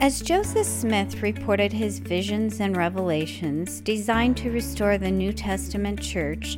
As Joseph Smith reported his visions and revelations designed to restore the New Testament church,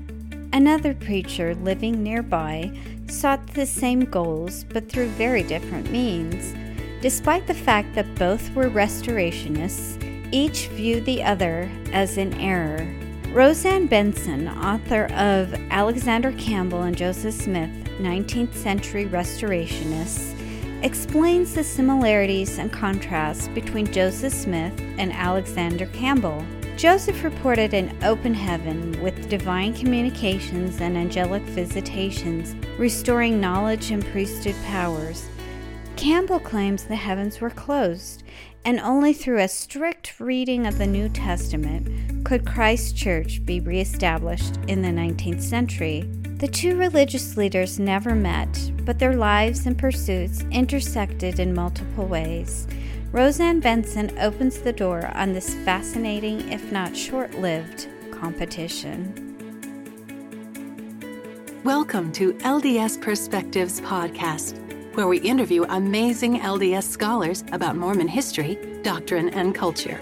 another preacher living nearby sought the same goals but through very different means. Despite the fact that both were restorationists, each viewed the other as in error. RoseAnn Benson, author of Alexander Campbell and Joseph Smith, 19th Century Restorationists, explains the similarities and contrasts between Joseph Smith and Alexander Campbell. Joseph reported an open heaven with divine communications and angelic visitations, restoring knowledge and priesthood powers. Campbell claims the heavens were closed, and only through a strict reading of the New Testament could Christ's church be reestablished in the 19th century. The two religious leaders never met, but their lives and pursuits intersected in multiple ways. RoseAnn Benson opens the door on this fascinating, if not short lived, competition. Welcome to LDS Perspectives Podcast, where we interview amazing LDS scholars about Mormon history, doctrine, and culture.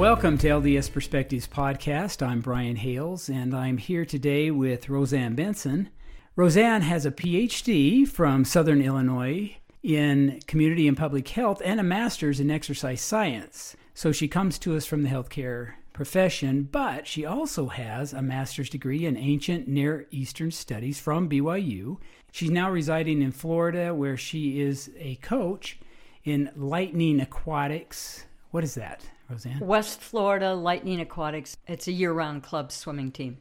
Welcome to LDS Perspectives Podcast. I'm Brian Hales, and I'm here today with RoseAnn Benson. RoseAnn has a PhD from Southern Illinois in community and public health and a master's in exercise science. So she comes to us from the healthcare profession, but she also has a master's degree in ancient Near Eastern studies from BYU. She's now residing in Florida, where she is a coach in Lightning Aquatics. What is that? RoseAnn? West Florida Lightning Aquatics. It's a year round club swimming team.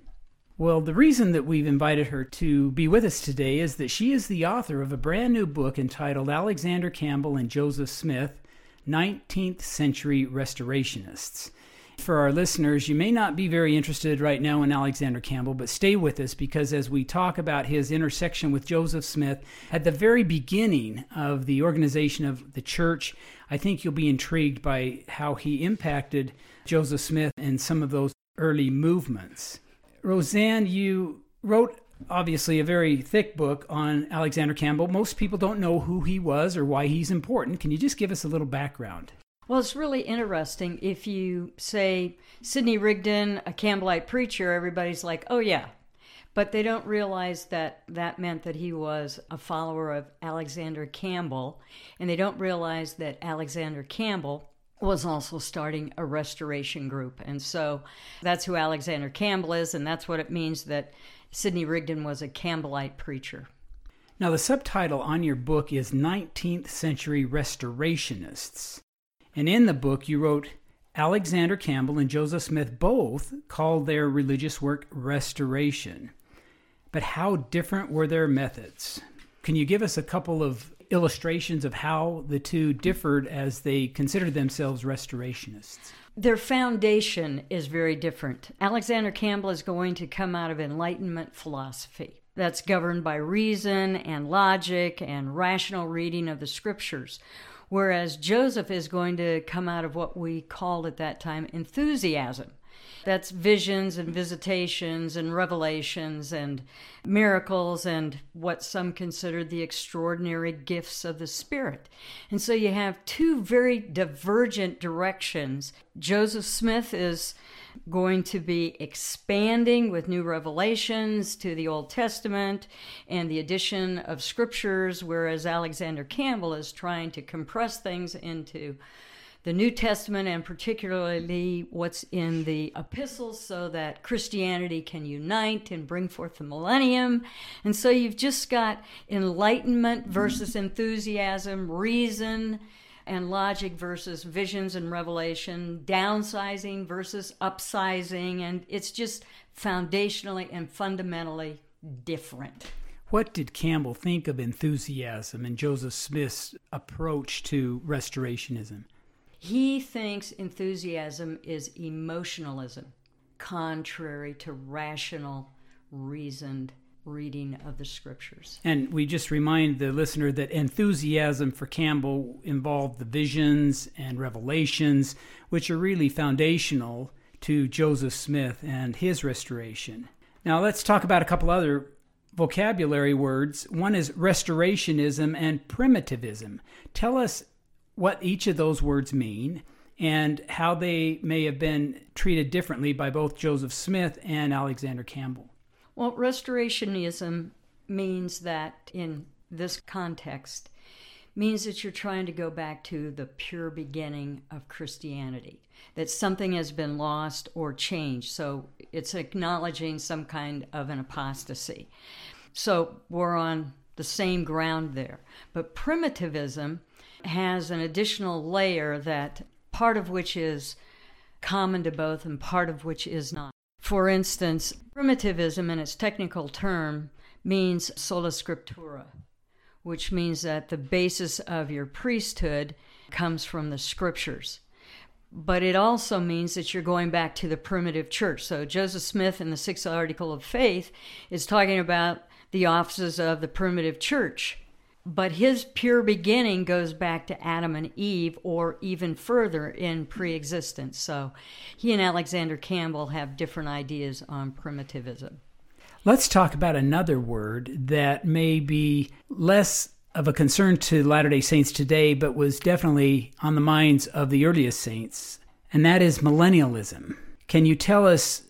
Well, the reason that we've invited her to be with us today is that she is the author of a brand new book entitled Alexander Campbell and Joseph Smith 19th Century Restorationists. For our listeners, you may not be very interested right now in Alexander Campbell, but stay with us because as we talk about his intersection with Joseph Smith at the very beginning of the organization of the church, I think you'll be intrigued by how he impacted Joseph Smith and some of those early movements. RoseAnn, you wrote obviously a very thick book on Alexander Campbell. Most people don't know who he was or why he's important. Can you just give us a little background? Well, it's really interesting. If you say Sidney Rigdon, a Campbellite preacher, everybody's like, oh, yeah. But they don't realize that that meant that he was a follower of Alexander Campbell. And they don't realize that Alexander Campbell was also starting a restoration group. And so that's who Alexander Campbell is. And that's what it means that Sidney Rigdon was a Campbellite preacher. Now, the subtitle on your book is 19th Century Restorationists. And in the book, you wrote Alexander Campbell and Joseph Smith both called their religious work restoration. But how different were their methods? Can you give us a couple of illustrations of how the two differed as they considered themselves restorationists? Their foundation is very different. Alexander Campbell is going to come out of Enlightenment philosophy that's governed by reason and logic and rational reading of the scriptures, whereas Joseph is going to come out of what we called at that time enthusiasm. That's visions and visitations and revelations and miracles and what some consider the extraordinary gifts of the Spirit. And so you have two very divergent directions. Joseph Smith is going to be expanding with new revelations to the Old Testament and the addition of scriptures, whereas Alexander Campbell is trying to compress things into the New Testament and particularly what's in the epistles so that Christianity can unite and bring forth the millennium. And so you've just got enlightenment versus enthusiasm, reason and logic versus visions and revelation, downsizing versus upsizing, and it's just foundationally and fundamentally different. What did Campbell think of enthusiasm and Joseph Smith's approach to restorationism? He thinks enthusiasm is emotionalism, contrary to rational, reasoned reading of the scriptures. And we just remind the listener that enthusiasm for Campbell involved the visions and revelations, which are really foundational to Joseph Smith and his restoration. Now, let's talk about a couple other vocabulary words. One is restorationism and primitivism. Tell us what each of those words mean and how they may have been treated differently by both Joseph Smith and Alexander Campbell. Well, restorationism means that in this context, means that you're trying to go back to the pure beginning of Christianity, that something has been lost or changed. So it's acknowledging some kind of an apostasy. So we're on the same ground there. But primitivism has an additional layer that part of which is common to both and part of which is not. For instance, primitivism in its technical term means sola scriptura, which means that the basis of your priesthood comes from the scriptures. But it also means that you're going back to the primitive church. So Joseph Smith in the Sixth Article of Faith is talking about the offices of the primitive church but his pure beginning goes back to Adam and Eve, or even further in pre existence. So he and Alexander Campbell have different ideas on primitivism. Let's talk about another word that may be less of a concern to Latter day Saints today, but was definitely on the minds of the earliest saints, and that is millennialism. Can you tell us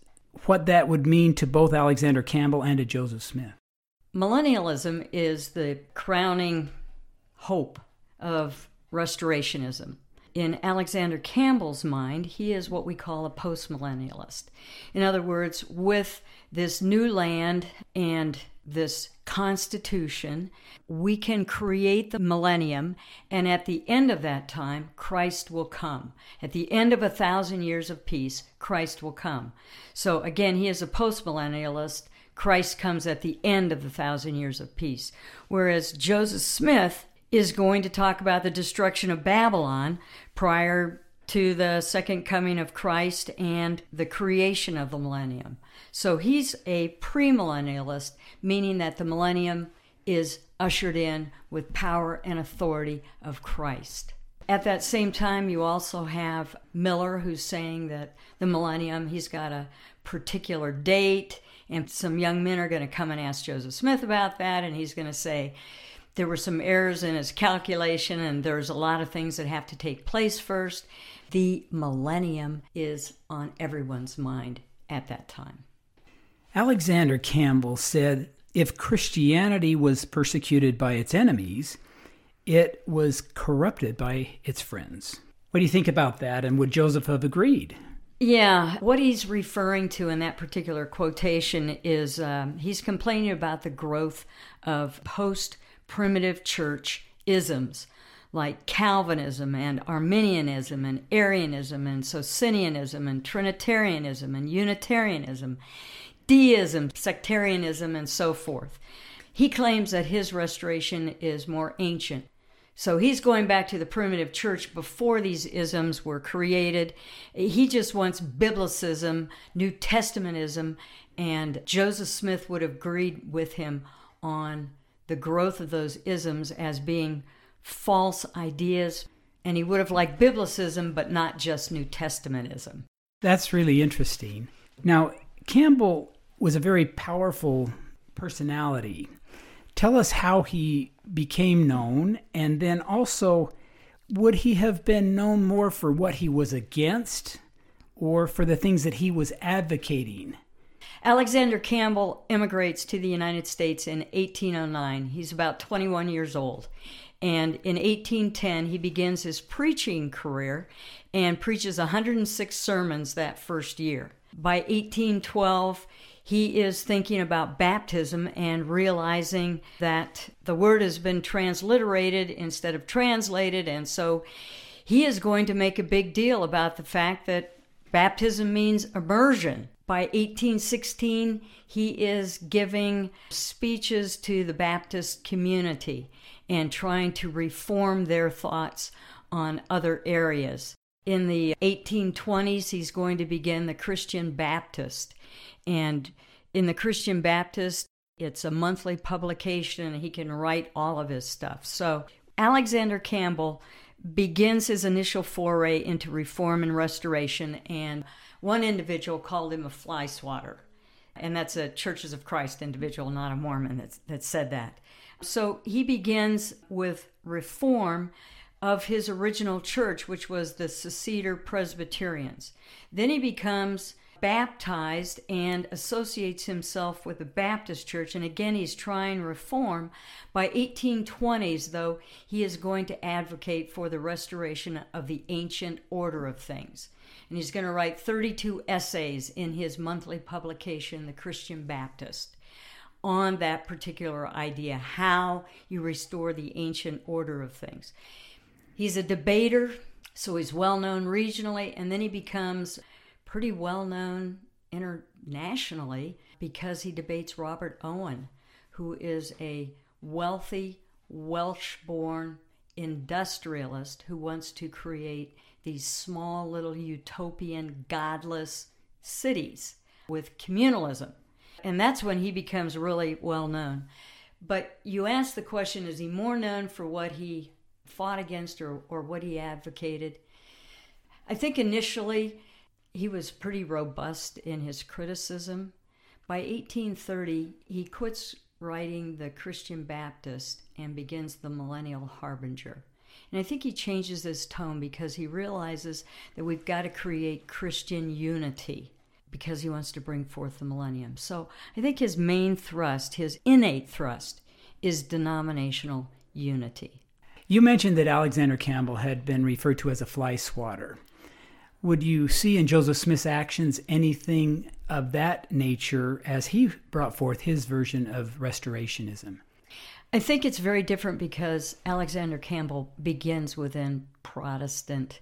what that would mean to both Alexander Campbell and to Joseph Smith? Millennialism is the crowning hope of restorationism. In Alexander Campbell's mind, he is what we call a postmillennialist. In other words, with this new land and this constitution, we can create the millennium, and at the end of that time, Christ will come. At the end of a thousand years of peace, Christ will come. So again, he is a postmillennialist Christ comes at the end of the thousand years of peace. Whereas Joseph Smith is going to talk about the destruction of Babylon prior to the second coming of Christ and the creation of the millennium. So he's a premillennialist, meaning that the millennium is ushered in with power and authority of Christ. At that same time, you also have Miller, who's saying that the millennium, he's got a particular date and some young men are going to come and ask Joseph Smith about that, and he's going to say, there were some errors in his calculation, and there's a lot of things that have to take place first. The millennium is on everyone's mind at that time. Alexander Campbell said if Christianity was persecuted by its enemies, it was corrupted by its friends. What do you think about that? And would Joseph have agreed? Yeah, what he's referring to in that particular quotation is um, he's complaining about the growth of post primitive church isms like Calvinism and Arminianism and Arianism and Socinianism and Trinitarianism and Unitarianism, deism, sectarianism, and so forth. He claims that his restoration is more ancient so he's going back to the primitive church before these isms were created. He just wants biblicism, New Testamentism, and Joseph Smith would have agreed with him on the growth of those isms as being false ideas. And he would have liked biblicism, but not just New Testamentism. That's really interesting. Now, Campbell was a very powerful personality. Tell us how he became known, and then also, would he have been known more for what he was against or for the things that he was advocating? Alexander Campbell immigrates to the United States in 1809. He's about 21 years old. And in 1810, he begins his preaching career and preaches 106 sermons that first year. By 1812, he is thinking about baptism and realizing that the word has been transliterated instead of translated. And so he is going to make a big deal about the fact that baptism means immersion. By 1816, he is giving speeches to the Baptist community and trying to reform their thoughts on other areas. In the 1820s, he's going to begin the Christian Baptist and in the Christian Baptist, It's a monthly publication, and he can write all of his stuff. So, Alexander Campbell begins his initial foray into reform and restoration, and one individual called him a fly swatter. And that's a Churches of Christ individual, not a Mormon, that, that said that. So he begins with reform of his original church, which was the Seceder Presbyterians. Then he becomes baptized and associates himself with the Baptist church. And again, he's trying reform. By 1820s, though, he is going to advocate for the restoration of the ancient order of things. And he's going to write 32 essays in his monthly publication, The Christian Baptist, on that particular idea how you restore the ancient order of things. He's a debater, so he's well known regionally, and then he becomes pretty well known internationally because he debates Robert Owen, who is a wealthy, Welsh born industrialist who wants to create these small little utopian, godless cities with communalism. And that's when he becomes really well known. But you ask the question is he more known for what he fought against or, or what he advocated? I think initially he was pretty robust in his criticism. By 1830, he quits writing the Christian Baptist and begins the Millennial Harbinger. And I think he changes his tone because he realizes that we've got to create Christian unity because he wants to bring forth the millennium. So I think his main thrust, his innate thrust, is denominational unity. You mentioned that Alexander Campbell had been referred to as a fly swatter. Would you see in Joseph Smith's actions anything of that nature as he brought forth his version of restorationism? I think it's very different because Alexander Campbell begins within Protestant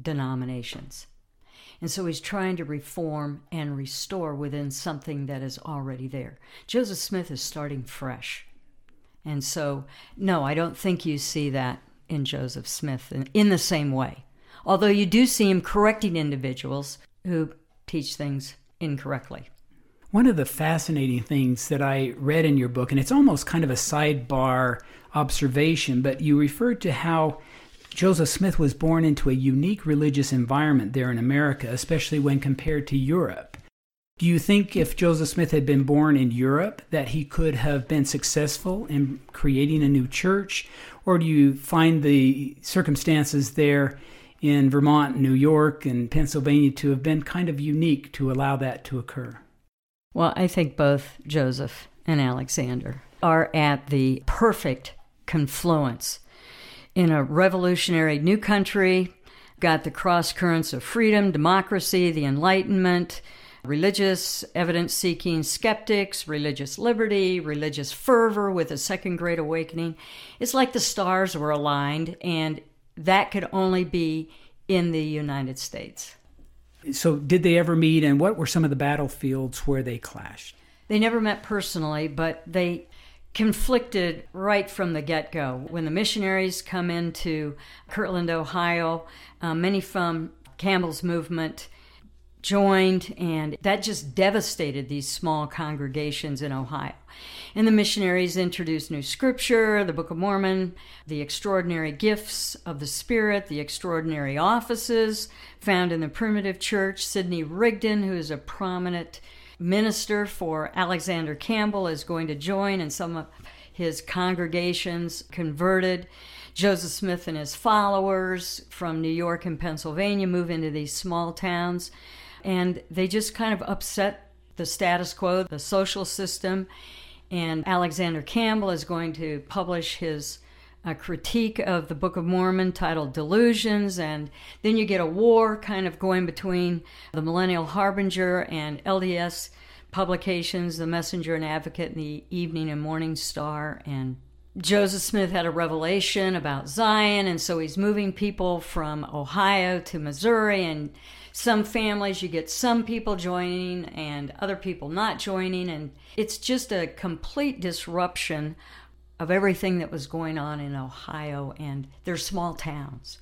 denominations. And so he's trying to reform and restore within something that is already there. Joseph Smith is starting fresh. And so, no, I don't think you see that in Joseph Smith in, in the same way although you do see him correcting individuals who teach things incorrectly. One of the fascinating things that I read in your book, and it's almost kind of a sidebar observation, but you referred to how Joseph Smith was born into a unique religious environment there in America, especially when compared to Europe. Do you think if Joseph Smith had been born in Europe that he could have been successful in creating a new church? Or do you find the circumstances there in Vermont, New York, and Pennsylvania to have been kind of unique to allow that to occur? Well, I think both Joseph and Alexander are at the perfect confluence in a revolutionary new country, got the cross currents of freedom, democracy, the Enlightenment, religious evidence seeking skeptics, religious liberty, religious fervor with a second great awakening. It's like the stars were aligned, and that could only be in the United States. So, did they ever meet, and what were some of the battlefields where they clashed? They never met personally, but they conflicted right from the get go. When the missionaries come into Kirtland, Ohio, uh, many from Campbell's movement joined, and that just devastated these small congregations in Ohio. And the missionaries introduced new scripture, the Book of Mormon, the extraordinary gifts of the Spirit, the extraordinary offices found in the primitive church. Sidney Rigdon, who is a prominent minister for Alexander Campbell, is going to join, and some of his congregations converted. Joseph Smith and his followers from New York and Pennsylvania move into these small towns and they just kind of upset the status quo, the social system. And Alexander Campbell is going to publish his uh, critique of the Book of Mormon titled Delusions, and then you get a war kind of going between the Millennial Harbinger and LDS publications, The Messenger and Advocate, and the Evening and Morning Star. And Joseph Smith had a revelation about Zion, and so he's moving people from Ohio to Missouri, and some families you get some people joining and other people not joining and it's just a complete disruption of everything that was going on in Ohio and their small towns.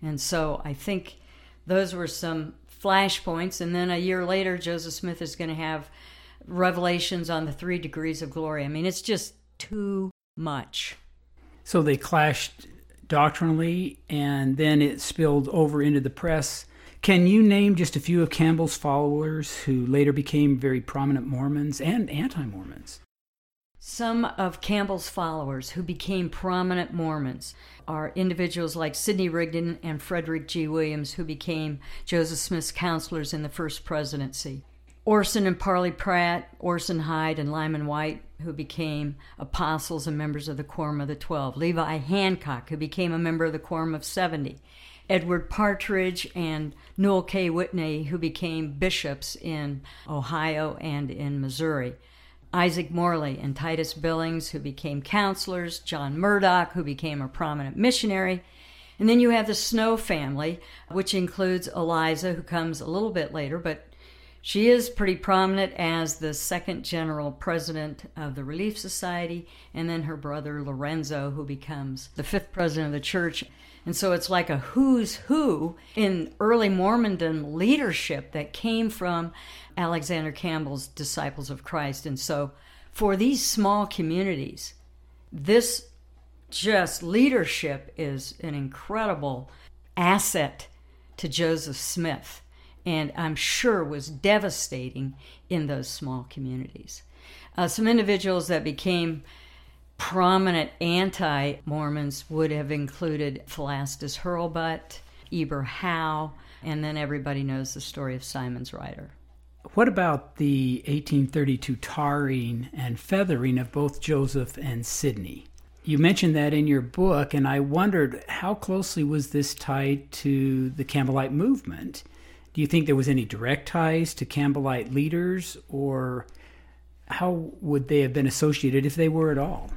And so I think those were some flashpoints and then a year later Joseph Smith is going to have revelations on the three degrees of glory. I mean, it's just too much. So they clashed doctrinally, and then it spilled over into the press. Can you name just a few of Campbell's followers who later became very prominent Mormons and anti Mormons? Some of Campbell's followers who became prominent Mormons are individuals like Sidney Rigdon and Frederick G. Williams, who became Joseph Smith's counselors in the first presidency. Orson and Parley Pratt, Orson Hyde, and Lyman Wight, who became apostles and members of the Quorum of the Twelve. Levi Hancock, who became a member of the Quorum of Seventy. Edward Partridge and Newel K. Whitney, who became bishops in Ohio and in Missouri. Isaac Morley and Titus Billings, who became counselors, John Murdock, who became a prominent missionary. And then you have the Snow family, which includes Eliza, who comes a little bit later, but she is pretty prominent as the second general president of the Relief Society, and then her brother Lorenzo, who becomes the fifth president of the church. And so it's like a who's who in early Mormondom leadership that came from Alexander Campbell's Disciples of Christ. And so for these small communities, this just leadership is an incredible asset to Joseph Smith and I'm sure was devastating in those small communities. Uh, some individuals that became prominent anti Mormons would have included Philastus Hurlbut, Eber Howe, and then everybody knows the story of Symonds Ryder. What about the 1832 tarring and feathering of both Joseph and Sidney? You mentioned that in your book, and I wondered how closely was this tied to the Campbellite movement? Do you think there was any direct ties to Campbellite leaders, or how would they have been associated if they were at all?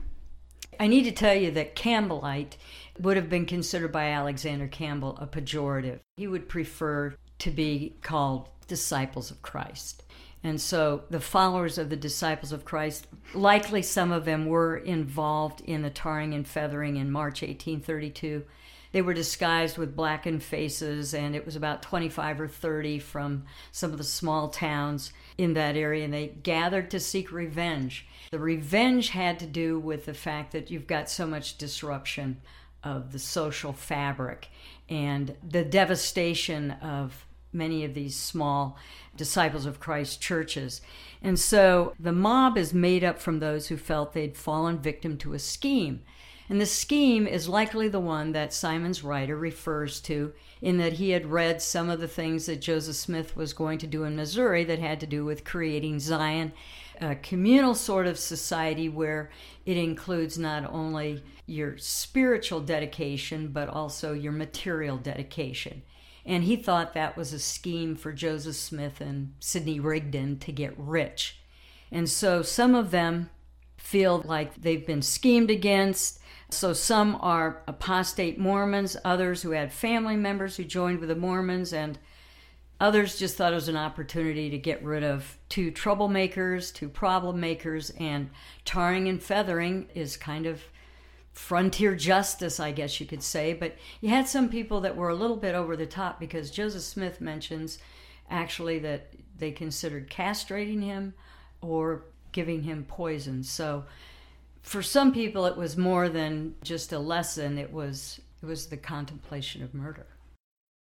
I need to tell you that Campbellite would have been considered by Alexander Campbell a pejorative. He would prefer to be called disciples of Christ. And so the followers of the disciples of Christ, likely some of them were involved in the tarring and feathering in March 1832. They were disguised with blackened faces, and it was about 25 or 30 from some of the small towns in that area, and they gathered to seek revenge. The revenge had to do with the fact that you've got so much disruption of the social fabric and the devastation of many of these small disciples of Christ churches. And so the mob is made up from those who felt they'd fallen victim to a scheme. And the scheme is likely the one that Symonds Ryder refers to, in that he had read some of the things that Joseph Smith was going to do in Missouri that had to do with creating Zion, a communal sort of society where it includes not only your spiritual dedication, but also your material dedication. And he thought that was a scheme for Joseph Smith and Sidney Rigdon to get rich. And so some of them feel like they've been schemed against so some are apostate Mormons, others who had family members who joined with the Mormons, and others just thought it was an opportunity to get rid of two troublemakers, two problem makers, and tarring and feathering is kind of frontier justice, I guess you could say. But you had some people that were a little bit over the top because Joseph Smith mentions actually that they considered castrating him or giving him poison. So for some people it was more than just a lesson. It was it was the contemplation of murder.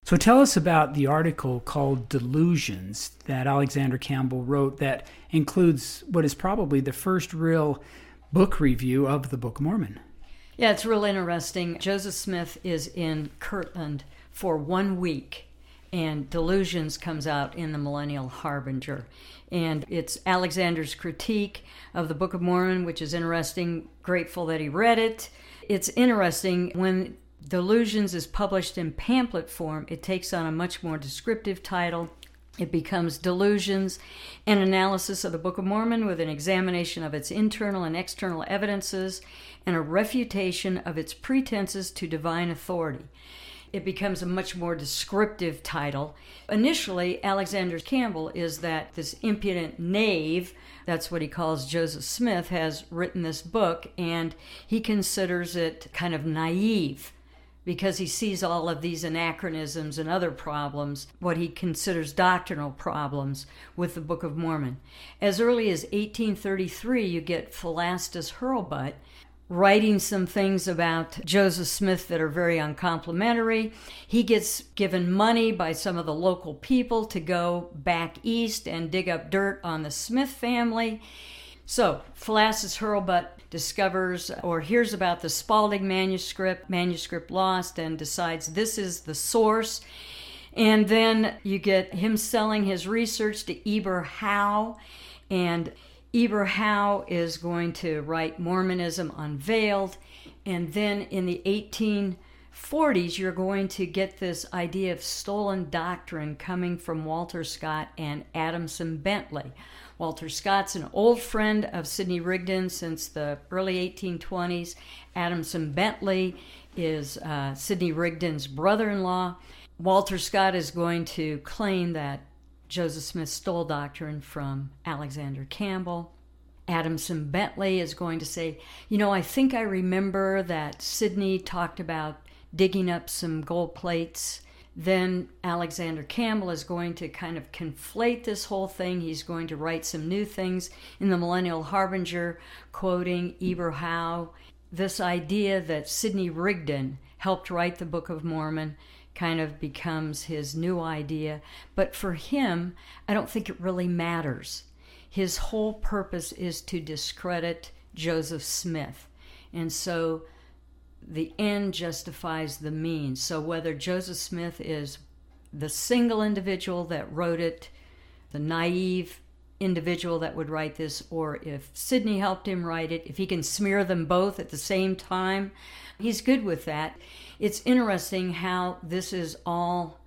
So tell us about the article called delusions that alexander campbell wrote that includes what is probably the first real book review of the book of mormon. Yeah it's real interesting. Joseph smith is in kirtland for one week and delusions comes out in the millennial harbinger and it's Alexander's critique of the Book of Mormon, which is interesting. Grateful that he read it. It's interesting when Delusions is published in pamphlet form, it takes on a much more descriptive title. It becomes Delusions, an analysis of the Book of Mormon with an examination of its internal and external evidences and a refutation of its pretenses to divine authority it becomes a much more descriptive title. Initially, Alexander Campbell is that this impudent knave, that's what he calls Joseph Smith, has written this book, and he considers it kind of naive because he sees all of these anachronisms and other problems, what he considers doctrinal problems with the Book of Mormon. As early as 1833, you get Philastus Hurlbut writing some things about Joseph Smith that are very uncomplimentary. He gets given money by some of the local people to go back east and dig up dirt on the Smith family. So, Philastus Hurlbut discovers or hears about the Spalding manuscript, manuscript lost, and decides this is the source. And then you get him selling his research to Eber Howe, and Eber Howe is going to write Mormonism Unveiled. And then in the 1840s, you're going to get this idea of stolen doctrine coming from Walter Scott and Adamson Bentley. Walter Scott's an old friend of Sidney Rigdon since the early 1820s. Adamson Bentley is uh, Sidney Rigdon's brother in law. Walter Scott is going to claim that Joseph Smith stole doctrine from Alexander Campbell. Adamson Bentley is going to say, You know, I think I remember that Sidney talked about digging up some gold plates then Alexander Campbell is going to kind of conflate this whole thing. He's going to write some new things in the Millennial Harbinger, quoting Eber Howe. This idea that Sidney Rigdon helped write the Book of Mormon kind of becomes his new idea. But for him, I don't think it really matters. His whole purpose is to discredit Joseph Smith. And so the end justifies the means. So whether Joseph Smith is the single individual that wrote it, the naive individual that would write this, or if Sidney helped him write it, if he can smear them both at the same time, he's good with that. It's interesting how this is all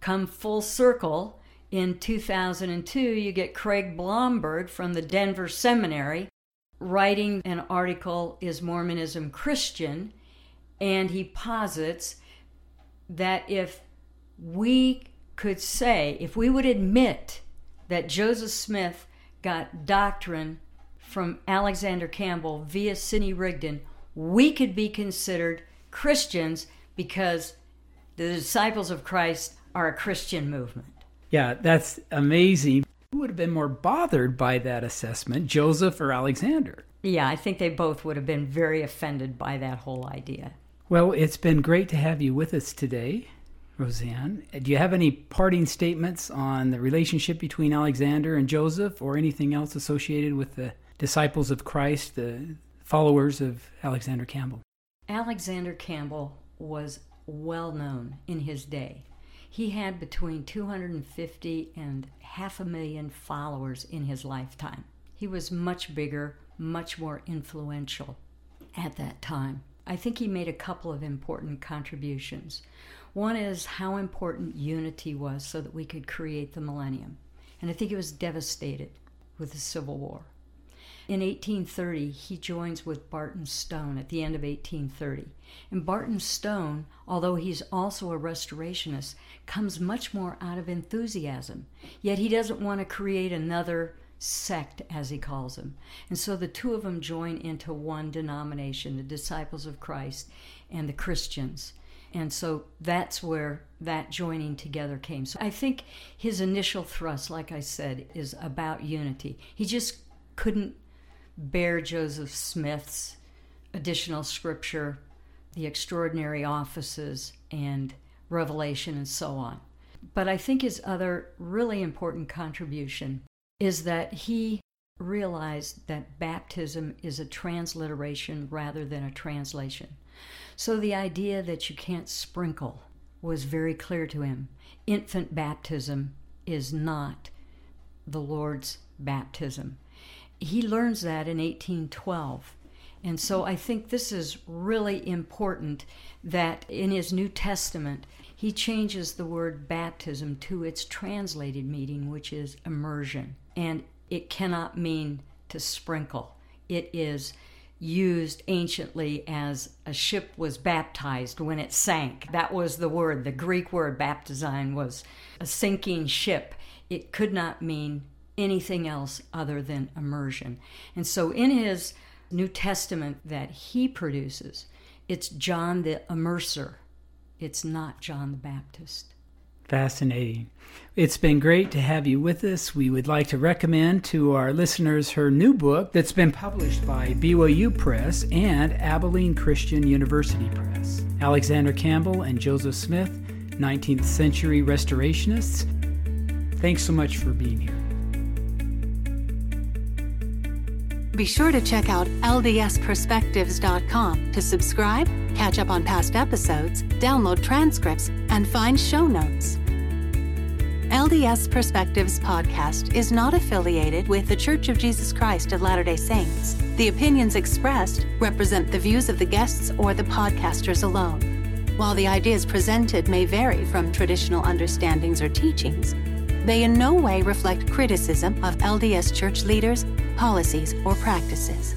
come full circle. In 2002, you get Craig Blomberg from the Denver Seminary writing an article, Is Mormonism Christian? And he posits that if we could say, if we would admit that Joseph Smith got doctrine from Alexander Campbell via Sidney Rigdon, we could be considered Christians because the disciples of Christ are a Christian movement. Yeah, that's amazing. Who would have been more bothered by that assessment, Joseph or Alexander? Yeah, I think they both would have been very offended by that whole idea. Well, it's been great to have you with us today, RoseAnn. Do you have any parting statements on the relationship between Alexander and Joseph or anything else associated with the disciples of Christ, the followers of Alexander Campbell? Alexander Campbell was well known in his day. He had between 250 and half a million followers in his lifetime. He was much bigger, much more influential at that time. I think he made a couple of important contributions. One is how important unity was so that we could create the millennium. And I think it was devastated with the Civil War. In 1830, he joins with Barton Stone at the end of 1830. And Barton Stone, although he's also a restorationist, comes much more out of enthusiasm. Yet he doesn't want to create another sect, as he calls them. And so the two of them join into one denomination, the Disciples of Christ and the Christians. And so that's where that joining together came. So I think his initial thrust, like I said, is about unity. He just couldn't bear Joseph Smith's additional scripture, the extraordinary offices, and revelation, and so on. But I think his other really important contribution is that he realized that baptism is a transliteration rather than a translation. So the idea that you can't sprinkle was very clear to him. Infant baptism is not the Lord's baptism. He learns that in 1812. And so I think this is really important that in his New Testament, he changes the word baptism to its translated meaning, which is immersion. And it cannot mean to sprinkle, it is used anciently as a ship was baptized when it sank. That was the word. The Greek word baptizein was a sinking ship. It could not mean anything else other than immersion. And so in his New Testament that he produces, it's John the Immerser it's not John the Baptist. Fascinating. It's been great to have you with us. We would like to recommend to our listeners her new book that's been published by BYU Press and Abilene Christian University Press. Alexander Campbell and Joseph Smith, 19th Century Restorationists. Thanks so much for being here. Be sure to check out ldsperspectives.com to subscribe, catch up on past episodes, download transcripts, and find show notes. LDS Perspectives podcast is not affiliated with The Church of Jesus Christ of Latter day Saints. The opinions expressed represent the views of the guests or the podcasters alone. While the ideas presented may vary from traditional understandings or teachings, they in no way reflect criticism of LDS church leaders policies, or practices.